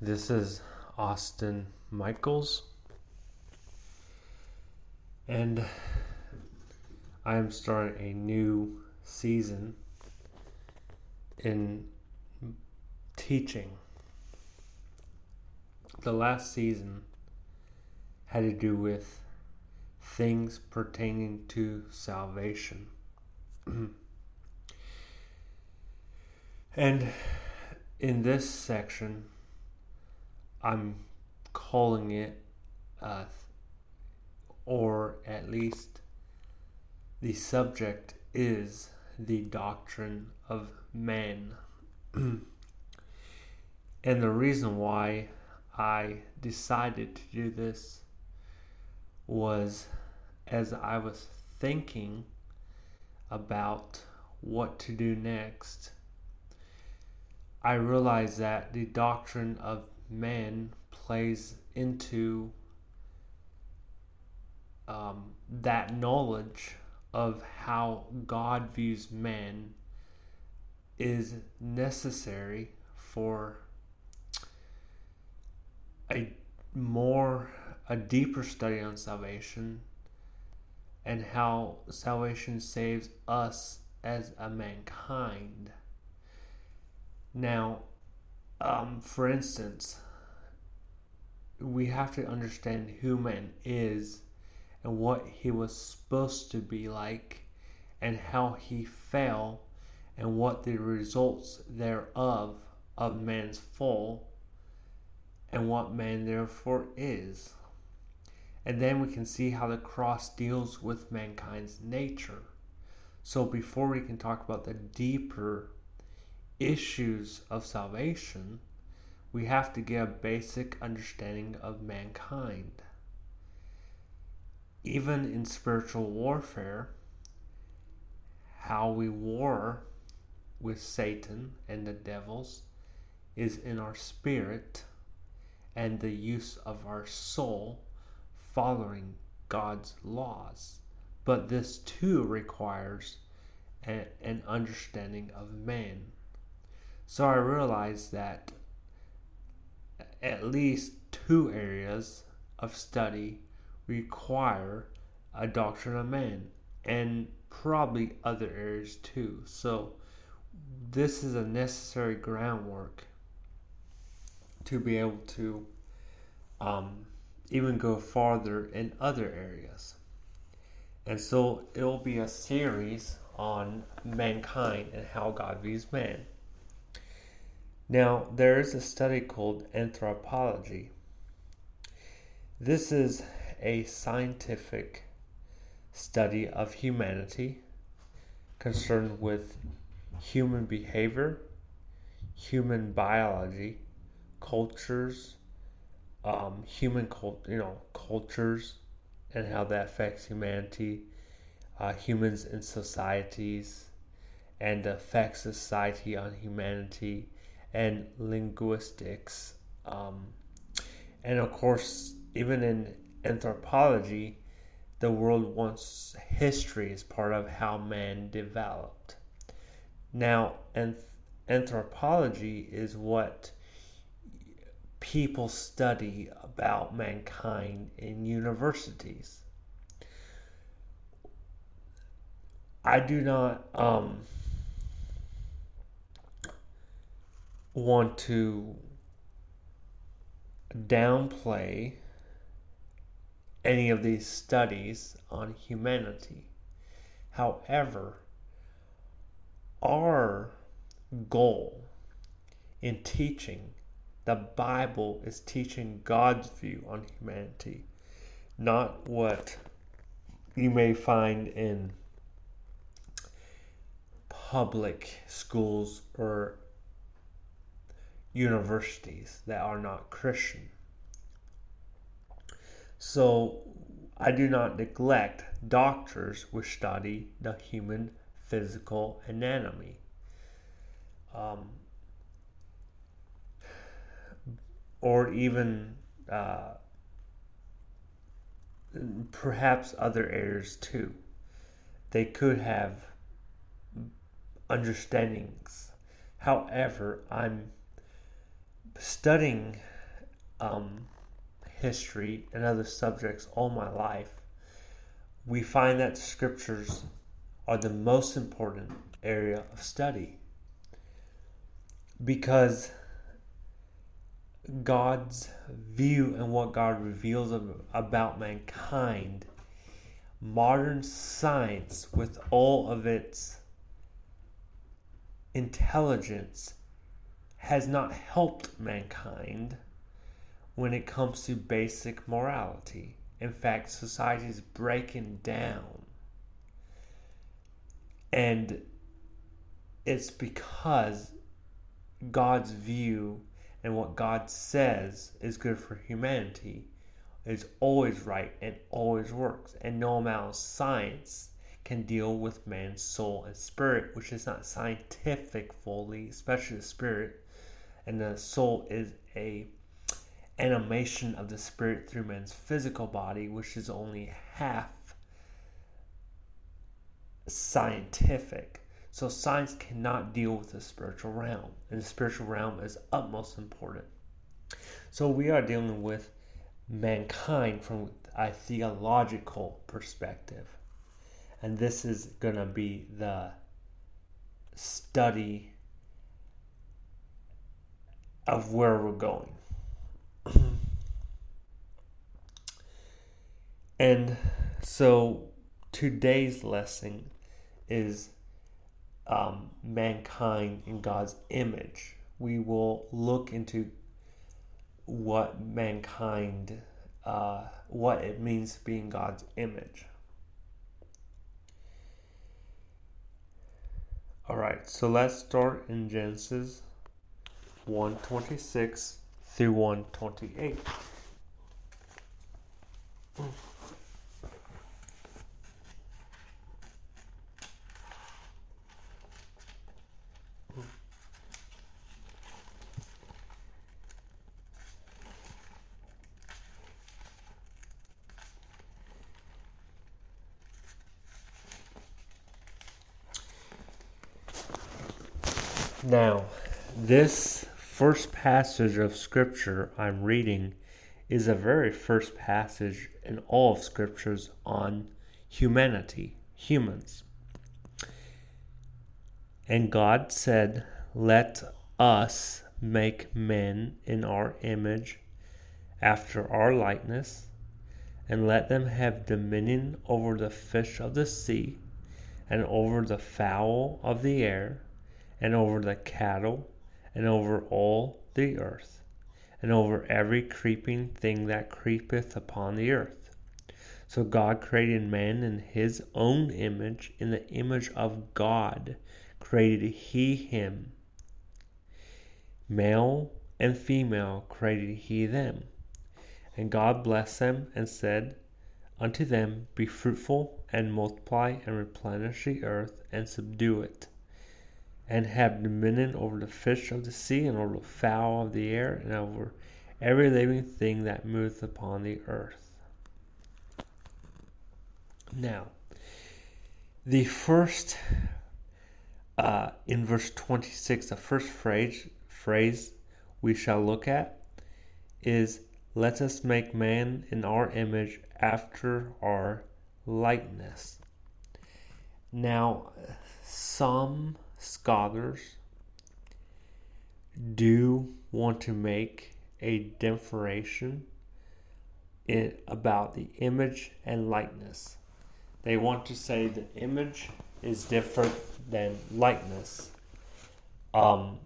This is Austin Michaels, and I am starting a new season in teaching. The last season had to do with things pertaining to salvation. and in this section, I'm calling it, uh, or at least the subject is the doctrine of man. and the reason why I decided to do this was as I was thinking about what to do next, I realized that the doctrine of man plays into um, that knowledge of how God views man is necessary for a more a deeper study on salvation and how salvation saves us as a mankind. Now, um, for instance, we have to understand who man is and what he was supposed to be like and how he fell and what the results thereof of man's fall and what man therefore is. And then we can see how the cross deals with mankind's nature. So before we can talk about the deeper issues of salvation, we have to get a basic understanding of mankind. Even in spiritual warfare, how we war with Satan and the devils is in our spirit and the use of our soul following God's laws. But this too requires a, an understanding of man. So I realized that at least two areas of study require a doctrine of man and probably other areas too. So this is a necessary groundwork to be able to um, even go farther in other areas. And so it'll be a series on mankind and how God views man. Now, there is a study called anthropology. This is a scientific study of humanity concerned with human behavior, human biology, cultures, um, human cult, you know, cultures, and how that affects humanity, uh, humans in societies, and affects society on humanity, and linguistics, um, and of course, even in anthropology, the world wants history as part of how man developed. Now, anth- anthropology is what people study about mankind in universities. I do not um, want to downplay any of these studies on humanity. However, our goal in teaching the Bible is teaching God's view on humanity, not what you may find in public schools or universities that are not Christian. So I do not neglect doctors which study the human physical anatomy. Um, or even uh, perhaps other areas too. They could have understandings. However, I'm studying um, history and other subjects all my life, we find that scriptures are the most important area of study. Because God's view and what God reveals about mankind, modern science, with all of its intelligence, has not helped mankind when it comes to basic morality. In fact, society is breaking down. And it's because God's view and what God says is good for humanity is always right and always works. And no amount of science can deal with man's soul and spirit, which is not scientific fully, especially the spirit. And the soul is a animation of the spirit through man's physical body, which is only half scientific. So science cannot deal with the spiritual realm, and the spiritual realm is utmost important. So we are dealing with mankind from a theological perspective. And this is going to be the study of where we're going. and so today's lesson is um, mankind in God's image. We will look into what mankind, uh, what it means to be in God's image. All right, so let's start in Genesis 126 through 128. Now, this first passage of Scripture I'm reading is the very first passage in all of Scriptures on humanity, humans. And God said, Let us make men in our image, after our likeness, and let them have dominion over the fish of the sea, and over the fowl of the air and over the cattle, and over all the earth, and over every creeping thing that creepeth upon the earth. So God created man in his own image, in the image of God created he him. Male and female created he them. And God blessed them and said unto them, Be fruitful and multiply and replenish the earth and subdue it and have dominion over the fish of the sea, and over the fowl of the air, and over every living thing that moveth upon the earth. Now, the first, uh, in verse 26, the first phrase, phrase we shall look at is, Let us make man in our image after our likeness. Now, some scholars do want to make a differentiation about the image and likeness. They want to say the image is different than likeness. Um,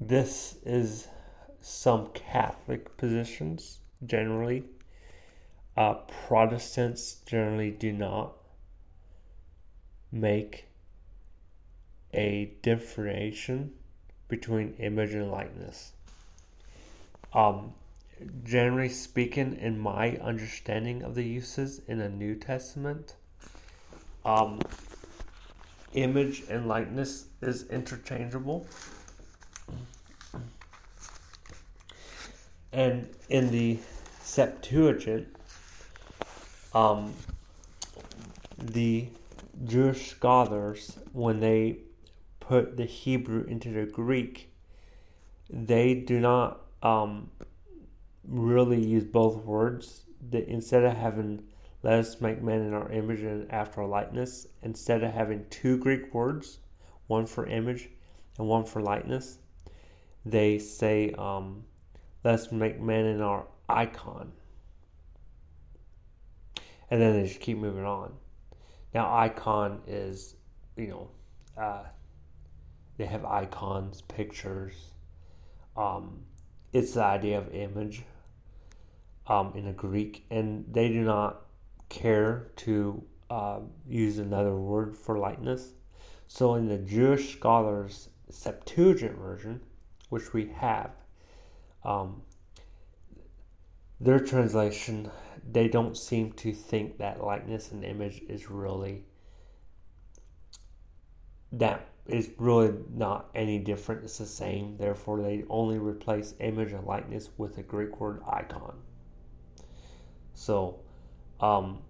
this is some Catholic positions generally. Uh, Protestants generally do not make a differentiation between image and likeness. Um, generally speaking, in my understanding of the uses in the New Testament, um, image and likeness is interchangeable. And in the Septuagint, um, the Jewish scholars, when they put the Hebrew into the Greek, they do not um, really use both words. Instead of having let us make man in our image and after our likeness, instead of having two Greek words, one for image and one for likeness, they say, um, let's make man in our icon. And then they just keep moving on. Now, icon is, you know, uh, they have icons, pictures. Um, it's the idea of image um, in a Greek, and they do not care to uh, use another word for likeness. So, in the Jewish scholars' Septuagint version, which we have, um, their translation, they don't seem to think that likeness and image is really that is really not any different. It's the same. Therefore, they only replace image and likeness with a Greek word icon. So, um,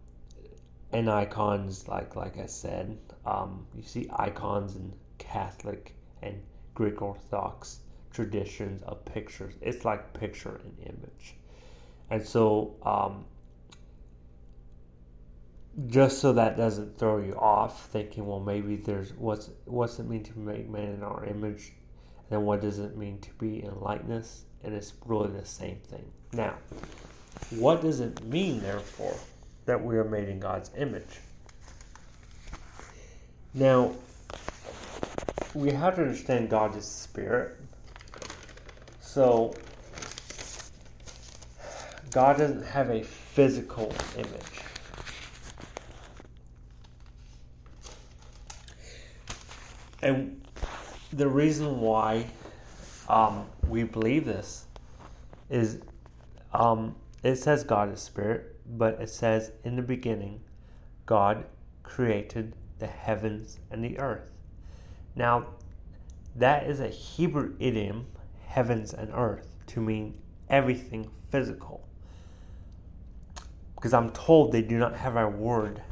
and icons, like like I said, um, you see icons in Catholic and Greek Orthodox traditions of pictures. It's like picture and image, and so um, just so that doesn't throw you off, thinking, well, maybe there's what's what's it mean to make man in our image, and what does it mean to be in likeness, and it's really the same thing. Now, what does it mean, therefore, that we are made in God's image? Now, we have to understand God is spirit. So, God doesn't have a physical image. And the reason why um, we believe this is um, it says God is spirit, but it says in the beginning, God created the heavens and the earth. Now, that is a Hebrew idiom, heavens and earth, to mean everything physical. Because I'm told they do not have a word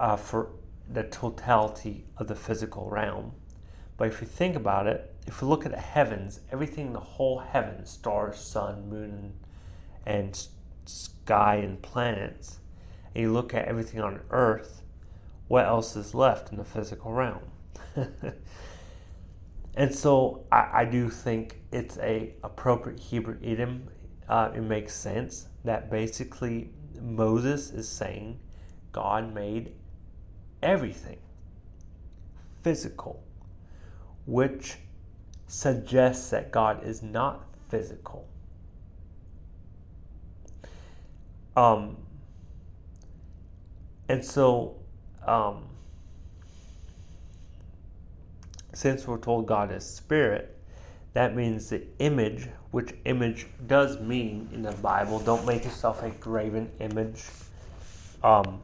uh, for the totality of the physical realm. But if you think about it, if you look at the heavens, everything in the whole heavens, stars, sun, moon, and sky and planets, and you look at everything on earth, what else is left in the physical realm? and so I, I, do think it's a appropriate Hebrew idiom. Uh, it makes sense that basically Moses is saying God made everything physical, which suggests that God is not physical. Um, and so, um, since we're told God is spirit, that means the image, which image does mean in the Bible, don't make yourself a graven image, um,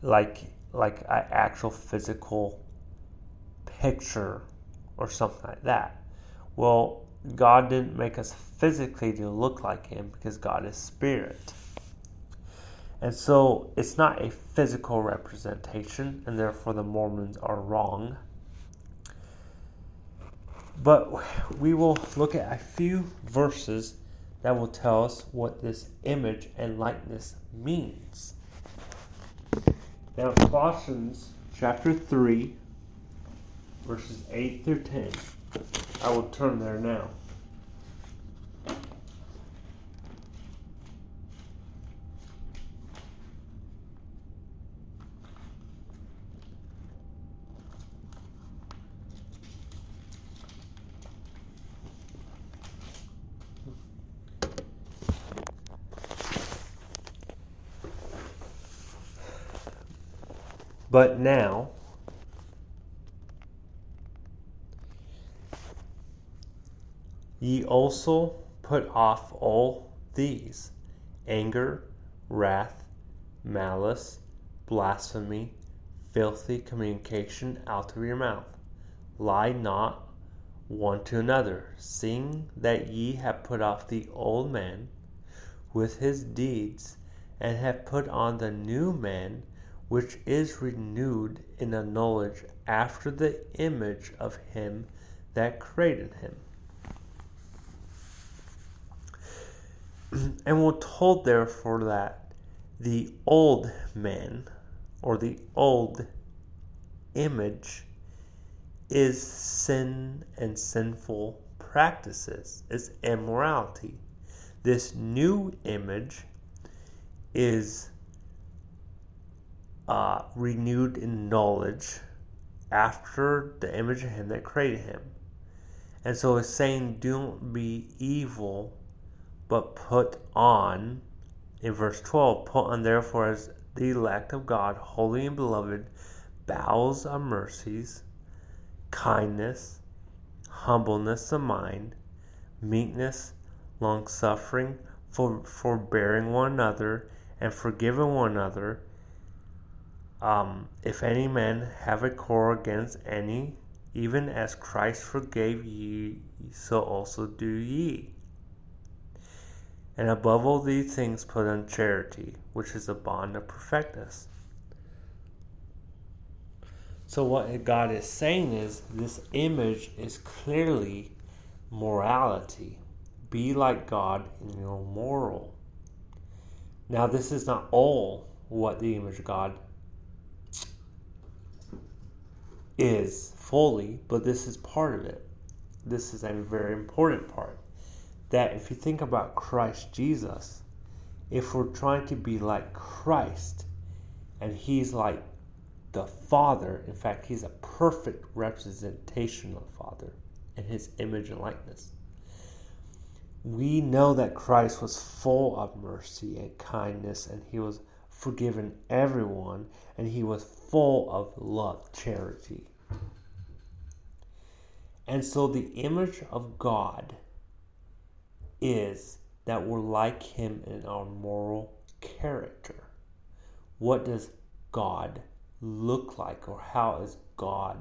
like like an actual physical picture or something like that. Well, God didn't make us physically to look like Him because God is spirit. And so it's not a physical representation, and therefore the Mormons are wrong. But we will look at a few verses that will tell us what this image and likeness means. Now, Colossians chapter 3, verses 8 through 10. I will turn there now. But now, ye also put off all these anger, wrath, malice, blasphemy, filthy communication out of your mouth. Lie not one to another, seeing that ye have put off the old man with his deeds, and have put on the new man which is renewed in a knowledge after the image of him that created him. and we're told, therefore, that the old man or the old image is sin and sinful practices, is immorality. This new image is uh, renewed in knowledge after the image of him that created him. And so it's saying, don't be evil, but put on, in verse 12, put on therefore as the elect of God, holy and beloved, bowels of mercies, kindness, humbleness of mind, meekness, long suffering, for forbearing one another, and forgiving one another. Um, if any man have a quarrel against any, even as Christ forgave ye, so also do ye. And above all these things, put on charity, which is the bond of perfectness. So, what God is saying is this image is clearly morality. Be like God in your moral. Now, this is not all what the image of God is fully, but this is part of it. This is a very important part. That if you think about Christ Jesus, if we're trying to be like Christ, and He's like the Father, in fact, He's a perfect representation of the Father in His image and likeness. We know that Christ was full of mercy and kindness, and He was forgiven everyone, and He was full of love, charity. And so the image of God is that we're like Him in our moral character. What does God look like, or how is God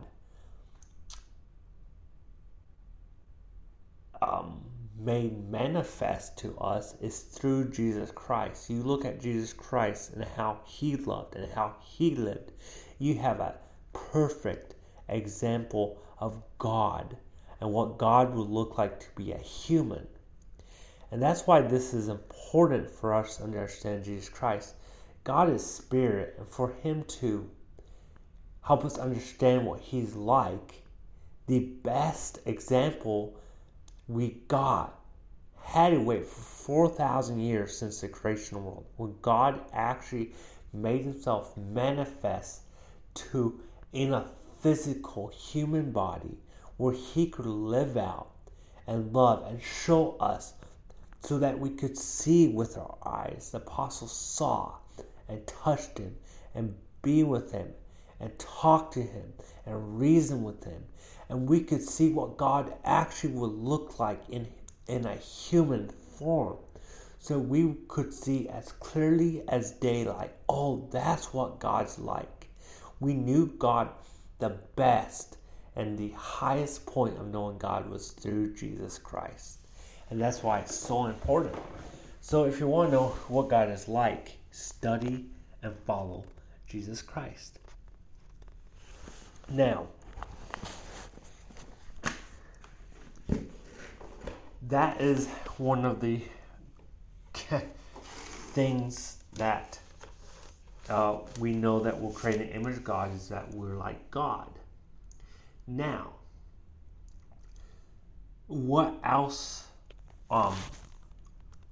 um, made manifest to us is through Jesus Christ. You look at Jesus Christ and how He loved and how He lived. You have a perfect example of God and what God would look like to be a human. And that's why this is important for us to understand Jesus Christ. God is spirit, and for Him to help us understand what He's like, the best example we got had to wait for 4,000 years since the creation of the world, when God actually made Himself manifest to in a physical human body where he could live out and love and show us so that we could see with our eyes. The apostles saw and touched him and be with him and talk to him and reason with him. And we could see what God actually would look like in, in a human form. So we could see as clearly as daylight oh, that's what God's like. We knew God the best and the highest point of knowing God was through Jesus Christ. And that's why it's so important. So if you want to know what God is like, study and follow Jesus Christ. Now, that is one of the things that uh, we know that we'll create an image of God is that we're like God. Now, what else? Um,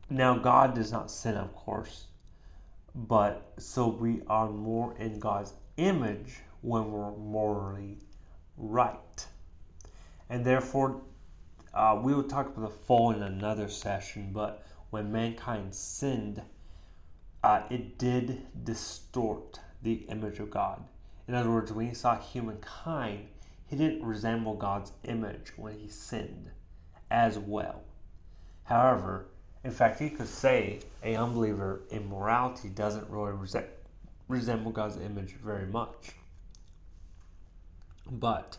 now, God does not sin, of course, but so we are more in God's image when we're morally right. And therefore, uh, we will talk about the fall in another session, but when mankind sinned, uh, it did distort the image of God. In other words, when he saw humankind, he didn't resemble God's image when he sinned as well. However, in fact, you could say a unbeliever in morality doesn't really resemble God's image very much. But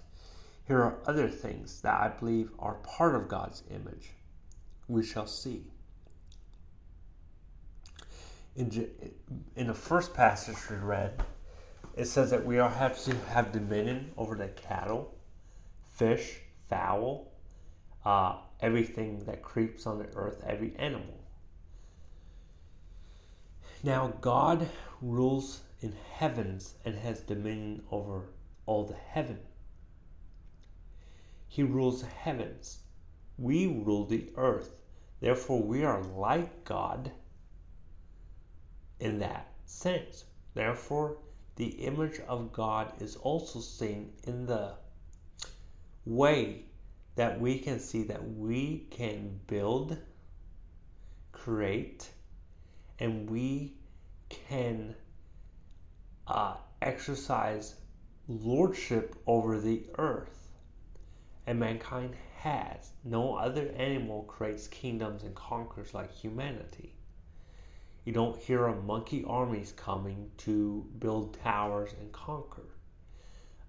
here are other things that I believe are part of God's image. We shall see in, in the first passage we read, it says that we all have to have dominion over the cattle, fish, fowl, uh, everything that creeps on the earth, every animal. Now, God rules in heavens and has dominion over all the heaven. He rules the heavens. We rule the earth. Therefore, we are like God in that sense. Therefore, the image of God is also seen in the way that we can see that we can build, create, and we can uh, exercise lordship over the earth. And mankind has. No other animal creates kingdoms and conquers like humanity. You don't hear of monkey armies coming to build towers and conquer.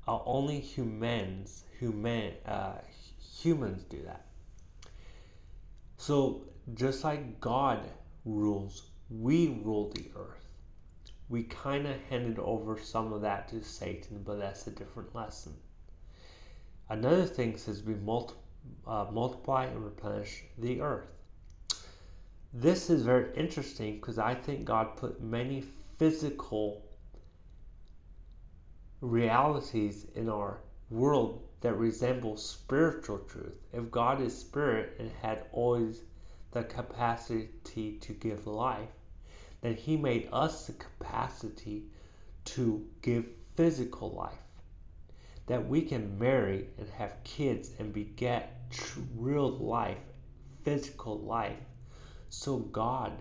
Uh, only humans, human, uh, humans do that. So just like God rules, we rule the earth. We kind of handed over some of that to Satan, but that's a different lesson. Another thing says we multi- uh, multiply and replenish the earth. This is very interesting because I think God put many physical realities in our world that resemble spiritual truth. If God is spirit and had always the capacity to give life, then He made us the capacity to give physical life. That we can marry and have kids and beget real life, physical life so God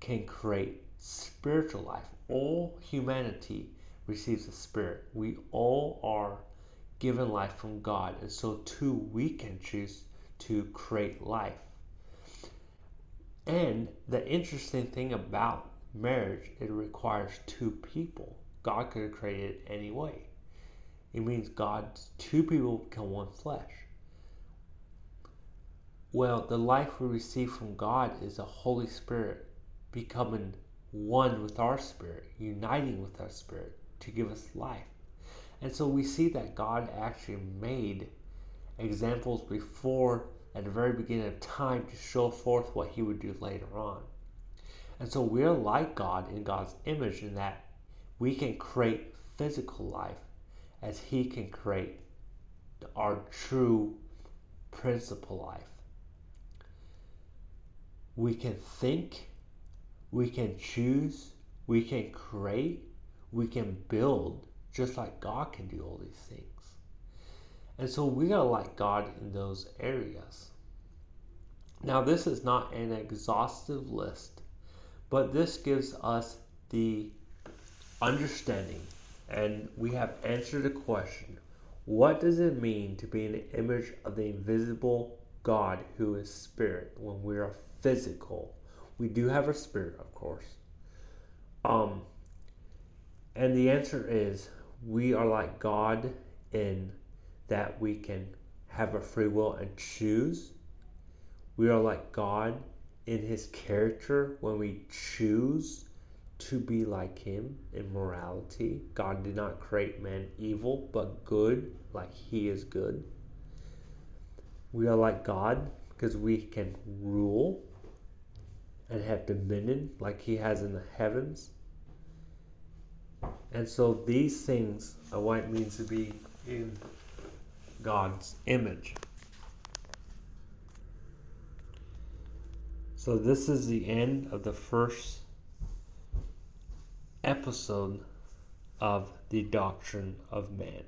can create spiritual life. All humanity receives a spirit. We all are given life from God, and so too we can choose to create life. And the interesting thing about marriage, it requires two people. God could have created it any way. It means God's two people become one flesh. Well, the life we receive from God is the Holy Spirit becoming one with our spirit, uniting with our spirit to give us life. And so we see that God actually made examples before at the very beginning of time to show forth what he would do later on. And so we're like God in God's image in that we can create physical life as he can create our true principle life we can think, we can choose, we can create, we can build, just like God can do all these things. And so we are like God in those areas. Now, this is not an exhaustive list, but this gives us the understanding, and we have answered the question what does it mean to be an image of the invisible God who is spirit when we are physical. We do have a spirit, of course. Um, and the answer is we are like God in that we can have a free will and choose. We are like God in his character when we choose to be like him in morality. God did not create man evil, but good, like he is good. We are like God because we can rule and have dominion like he has in the heavens. And so these things are what it means to be in God's image. So this is the end of the first episode of the doctrine of man.